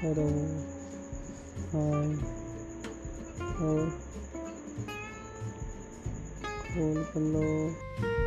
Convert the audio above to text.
hello hi oh cool hello